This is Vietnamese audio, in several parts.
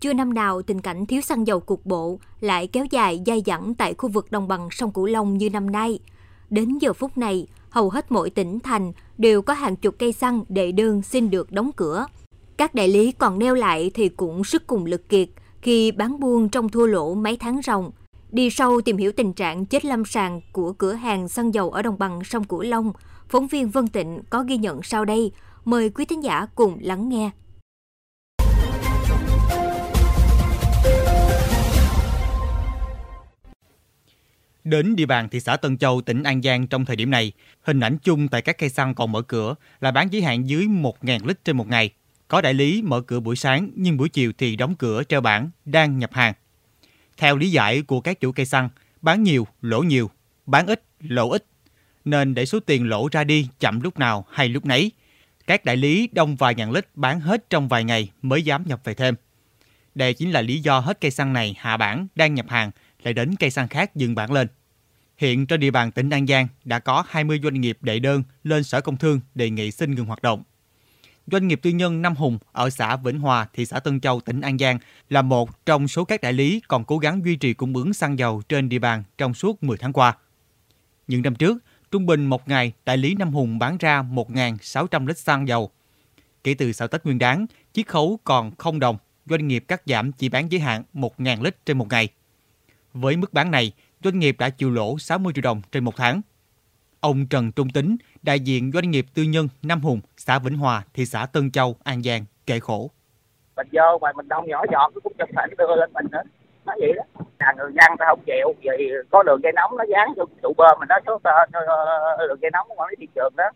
Chưa năm nào tình cảnh thiếu xăng dầu cục bộ lại kéo dài dai dẳng tại khu vực đồng bằng sông Cửu Long như năm nay. Đến giờ phút này, hầu hết mỗi tỉnh thành đều có hàng chục cây xăng đệ đơn xin được đóng cửa. Các đại lý còn neo lại thì cũng sức cùng lực kiệt khi bán buôn trong thua lỗ mấy tháng ròng. Đi sâu tìm hiểu tình trạng chết lâm sàng của cửa hàng xăng dầu ở đồng bằng sông Cửu Long, phóng viên Vân Tịnh có ghi nhận sau đây. Mời quý thính giả cùng lắng nghe. Đến địa bàn thị xã Tân Châu, tỉnh An Giang trong thời điểm này, hình ảnh chung tại các cây xăng còn mở cửa là bán giới hạn dưới 1.000 lít trên một ngày. Có đại lý mở cửa buổi sáng nhưng buổi chiều thì đóng cửa treo bảng đang nhập hàng. Theo lý giải của các chủ cây xăng, bán nhiều, lỗ nhiều, bán ít, lỗ ít. Nên để số tiền lỗ ra đi chậm lúc nào hay lúc nấy. Các đại lý đông vài ngàn lít bán hết trong vài ngày mới dám nhập về thêm. Đây chính là lý do hết cây xăng này hạ bản đang nhập hàng lại đến cây xăng khác dừng bản lên. Hiện trên địa bàn tỉnh An Giang đã có 20 doanh nghiệp đệ đơn lên Sở Công Thương đề nghị xin ngừng hoạt động. Doanh nghiệp tư nhân Nam Hùng ở xã Vĩnh Hòa, thị xã Tân Châu, tỉnh An Giang là một trong số các đại lý còn cố gắng duy trì cung ứng xăng dầu trên địa bàn trong suốt 10 tháng qua. Những năm trước, trung bình một ngày đại lý Nam Hùng bán ra 1.600 lít xăng dầu. Kể từ sau Tết Nguyên đán, chiết khấu còn không đồng, doanh nghiệp cắt giảm chỉ bán giới hạn 1.000 lít trên một ngày. Với mức bán này, doanh nghiệp đã chịu lỗ 60 triệu đồng trên một tháng. Ông Trần Trung Tính, đại diện doanh nghiệp tư nhân Nam Hùng, xã Vĩnh Hòa, thị xã Tân Châu, An Giang, kể khổ. Mình vô mà mình đông nhỏ giọt cũng chụp phải đưa lên mình nữa. Nói vậy đó. Là người dân ta không chịu vì có đường dây nóng nó dán cho trụ bơm mình nói số đường dây nóng quản lý thị trường đó.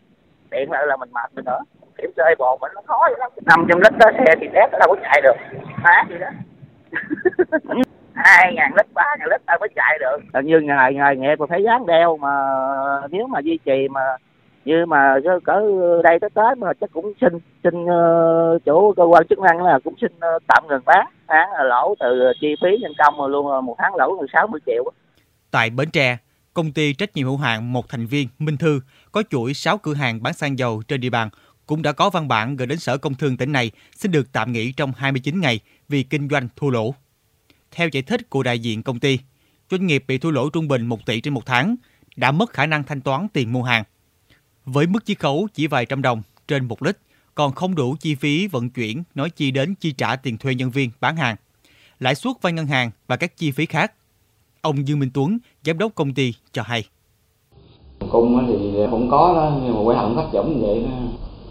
Tiện lại là mình mệt mình nữa. Kiểm xe bồn mình nó khó vậy lắm. 500 lít đó xe thì test nó đâu có chạy được. Má gì đó. hai ngàn lít ba ngàn lít tao mới chạy được. Như ngày ngày nghiệp mà phải dán đeo mà nếu mà duy trì mà như mà cỡ đây tới tới mà chắc cũng xin xin uh, chủ cơ quan chức năng là cũng xin uh, tạm ngừng bán. Tháng là lỗ từ chi phí nhân công mà luôn một tháng lỗ từ 60 triệu tại Bến Tre công ty trách nhiệm hữu hạn một thành viên Minh Thư có chuỗi 6 cửa hàng bán xăng dầu trên địa bàn cũng đã có văn bản gửi đến Sở Công Thương tỉnh này xin được tạm nghỉ trong 29 ngày vì kinh doanh thua lỗ. Theo giải thích của đại diện công ty, doanh nghiệp bị thua lỗ trung bình 1 tỷ trên một tháng, đã mất khả năng thanh toán tiền mua hàng. Với mức chiết khấu chỉ vài trăm đồng trên một lít, còn không đủ chi phí vận chuyển nói chi đến chi trả tiền thuê nhân viên bán hàng, lãi suất vay ngân hàng và các chi phí khác. Ông Dương Minh Tuấn, giám đốc công ty cho hay. Cung thì cũng có đó, nhưng mà quay hỏng khách giống vậy đó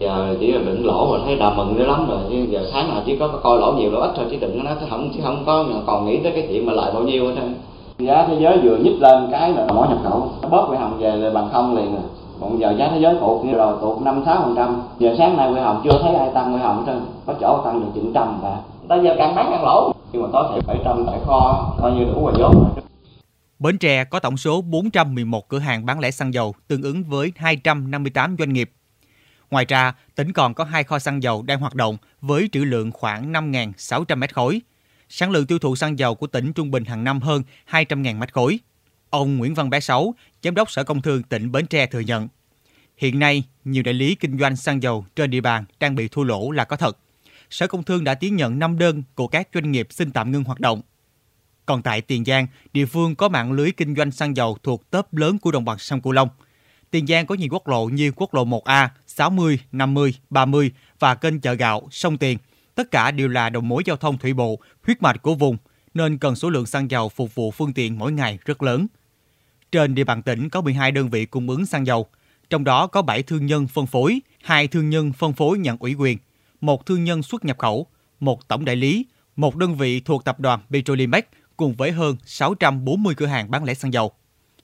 giờ chỉ là đừng lỗ mà thấy đà mừng nữa lắm rồi. Chứ giờ sáng nào chỉ có coi lỗ nhiều lỗ ít thôi chứ đừng có nói không chứ không có còn nghĩ tới cái chuyện mà lại bao nhiêu hết trơn. Giá thế giới vừa nhích lên cái là mỏ nhập khẩu. Bớt quỹ hồng về bằng không liền rồi còn giờ giá thế giới tụt như rồi tụt năm sáu phần trăm. Giờ sáng nay quỹ hồng chưa thấy ai tăng quỹ hồng hết trơn. Có chỗ tăng được chừng trăm và ta giờ càng bán càng lỗ. Nhưng mà có thể bảy trăm tại kho coi như đủ ngoài vốn. Rồi Bến Tre có tổng số 411 cửa hàng bán lẻ xăng dầu, tương ứng với 258 doanh nghiệp Ngoài ra, tỉnh còn có hai kho xăng dầu đang hoạt động với trữ lượng khoảng 5.600 mét khối. Sản lượng tiêu thụ xăng dầu của tỉnh trung bình hàng năm hơn 200.000 mét khối. Ông Nguyễn Văn Bé Sáu, Giám đốc Sở Công Thương tỉnh Bến Tre thừa nhận, hiện nay nhiều đại lý kinh doanh xăng dầu trên địa bàn đang bị thua lỗ là có thật. Sở Công Thương đã tiến nhận 5 đơn của các doanh nghiệp xin tạm ngưng hoạt động. Còn tại Tiền Giang, địa phương có mạng lưới kinh doanh xăng dầu thuộc tớp lớn của đồng bằng sông Cửu Long – Tiền Giang có nhiều quốc lộ như quốc lộ 1A, 60, 50, 30 và kênh chợ gạo, sông Tiền. Tất cả đều là đầu mối giao thông thủy bộ, huyết mạch của vùng, nên cần số lượng xăng dầu phục vụ phương tiện mỗi ngày rất lớn. Trên địa bàn tỉnh có 12 đơn vị cung ứng xăng dầu, trong đó có 7 thương nhân phân phối, 2 thương nhân phân phối nhận ủy quyền, một thương nhân xuất nhập khẩu, một tổng đại lý, một đơn vị thuộc tập đoàn Petrolimex cùng với hơn 640 cửa hàng bán lẻ xăng dầu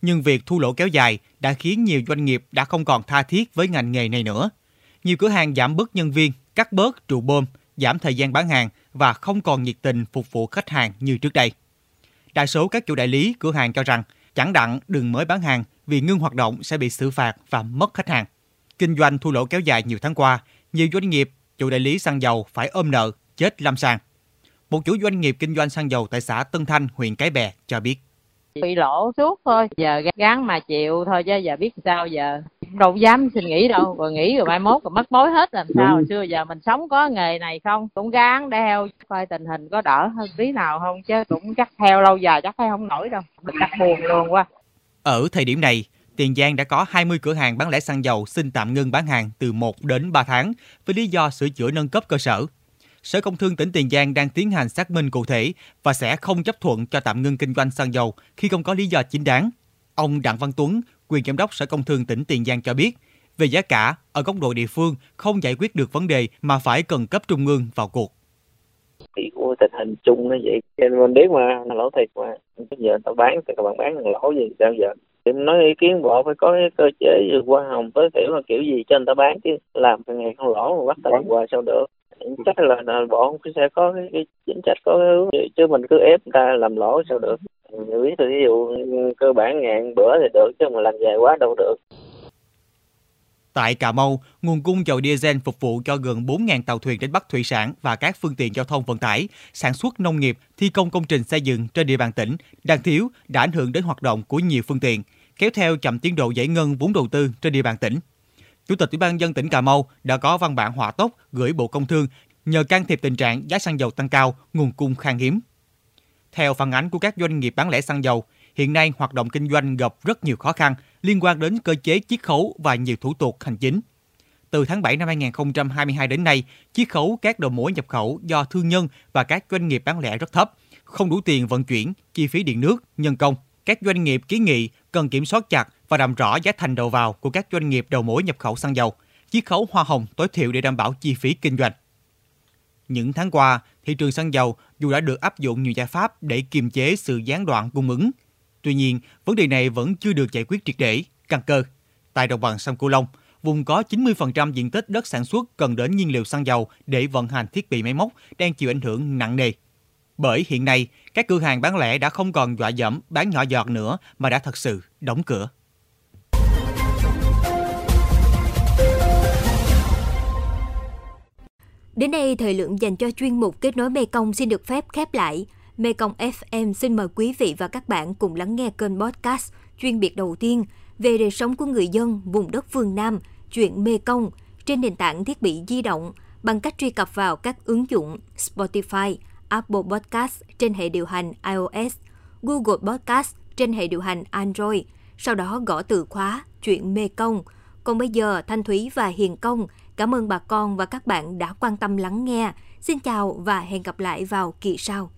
nhưng việc thu lỗ kéo dài đã khiến nhiều doanh nghiệp đã không còn tha thiết với ngành nghề này nữa. Nhiều cửa hàng giảm bớt nhân viên, cắt bớt trụ bơm, giảm thời gian bán hàng và không còn nhiệt tình phục vụ khách hàng như trước đây. Đa số các chủ đại lý cửa hàng cho rằng chẳng đặng đừng mới bán hàng vì ngưng hoạt động sẽ bị xử phạt và mất khách hàng. Kinh doanh thua lỗ kéo dài nhiều tháng qua, nhiều doanh nghiệp, chủ đại lý xăng dầu phải ôm nợ, chết lâm sàng. Một chủ doanh nghiệp kinh doanh xăng dầu tại xã Tân Thanh, huyện Cái Bè cho biết bị lỗ suốt thôi. Giờ gắn mà chịu thôi chứ giờ biết sao giờ. Đâu dám xin nghỉ đâu. Rồi nghỉ rồi mai mốt rồi mất mối hết làm sao. Hồi xưa giờ mình sống có nghề này không? Cũng gán đeo coi tình hình có đỡ hơn tí nào không chứ cũng chắc theo lâu dài chắc hay không nổi đâu. Mình chắc buồn luôn quá. Ở thời điểm này Tiền Giang đã có 20 cửa hàng bán lẻ xăng dầu xin tạm ngưng bán hàng từ 1 đến 3 tháng với lý do sửa chữa nâng cấp cơ sở. Sở Công Thương tỉnh Tiền Giang đang tiến hành xác minh cụ thể và sẽ không chấp thuận cho tạm ngưng kinh doanh xăng dầu khi không có lý do chính đáng. Ông Đặng Văn Tuấn, quyền giám đốc Sở Công Thương tỉnh Tiền Giang cho biết, về giá cả, ở góc độ địa phương không giải quyết được vấn đề mà phải cần cấp trung ương vào cuộc. Thì của tình hình chung nó vậy, nên mình biết mà, lỗ thiệt mà. Bây giờ tao bán thì các bạn bán lỗ gì sao giờ? Thì nói ý kiến bộ phải có cái cơ chế qua hồng tối thiểu là kiểu gì cho người ta bán chứ làm ngày không lỗ mà bắt ta làm qua sao được chắc là, là bộ sẽ có cái, cái chính sách có cái hướng chứ mình cứ ép người ta làm lỗ sao được? Mình biết ví dụ cơ bản ngàn bữa thì được chứ mà làm dài quá đâu được. Tại Cà Mau, nguồn cung dầu diesel phục vụ cho gần 4.000 tàu thuyền đánh bắt thủy sản và các phương tiện giao thông vận tải, sản xuất nông nghiệp, thi công công trình xây dựng trên địa bàn tỉnh đang thiếu đã ảnh hưởng đến hoạt động của nhiều phương tiện, kéo theo chậm tiến độ giải ngân vốn đầu tư trên địa bàn tỉnh. Chủ tịch Ủy ban dân tỉnh Cà Mau đã có văn bản hỏa tốc gửi Bộ Công Thương nhờ can thiệp tình trạng giá xăng dầu tăng cao, nguồn cung khan hiếm. Theo phản ánh của các doanh nghiệp bán lẻ xăng dầu, hiện nay hoạt động kinh doanh gặp rất nhiều khó khăn liên quan đến cơ chế chiết khấu và nhiều thủ tục hành chính. Từ tháng 7 năm 2022 đến nay, chiết khấu các đầu mối nhập khẩu do thương nhân và các doanh nghiệp bán lẻ rất thấp, không đủ tiền vận chuyển, chi phí điện nước, nhân công. Các doanh nghiệp kiến nghị cần kiểm soát chặt và làm rõ giá thành đầu vào của các doanh nghiệp đầu mối nhập khẩu xăng dầu, chiết khấu hoa hồng tối thiểu để đảm bảo chi phí kinh doanh. Những tháng qua, thị trường xăng dầu dù đã được áp dụng nhiều giải pháp để kiềm chế sự gián đoạn cung ứng, tuy nhiên vấn đề này vẫn chưa được giải quyết triệt để, căn cơ. Tại đồng bằng sông Cửu Long, vùng có 90% diện tích đất sản xuất cần đến nhiên liệu xăng dầu để vận hành thiết bị máy móc đang chịu ảnh hưởng nặng nề. Bởi hiện nay, các cửa hàng bán lẻ đã không còn dọa dẫm bán nhỏ giọt nữa mà đã thật sự đóng cửa. Đến đây, thời lượng dành cho chuyên mục Kết nối Mekong xin được phép khép lại. Mekong FM xin mời quý vị và các bạn cùng lắng nghe kênh podcast chuyên biệt đầu tiên về đời sống của người dân vùng đất phương Nam, chuyện Mekong trên nền tảng thiết bị di động bằng cách truy cập vào các ứng dụng Spotify, Apple Podcast trên hệ điều hành iOS, Google Podcast trên hệ điều hành Android, sau đó gõ từ khóa chuyện Mekong. Còn bây giờ, Thanh Thúy và Hiền Công Cảm ơn bà con và các bạn đã quan tâm lắng nghe. Xin chào và hẹn gặp lại vào kỳ sau.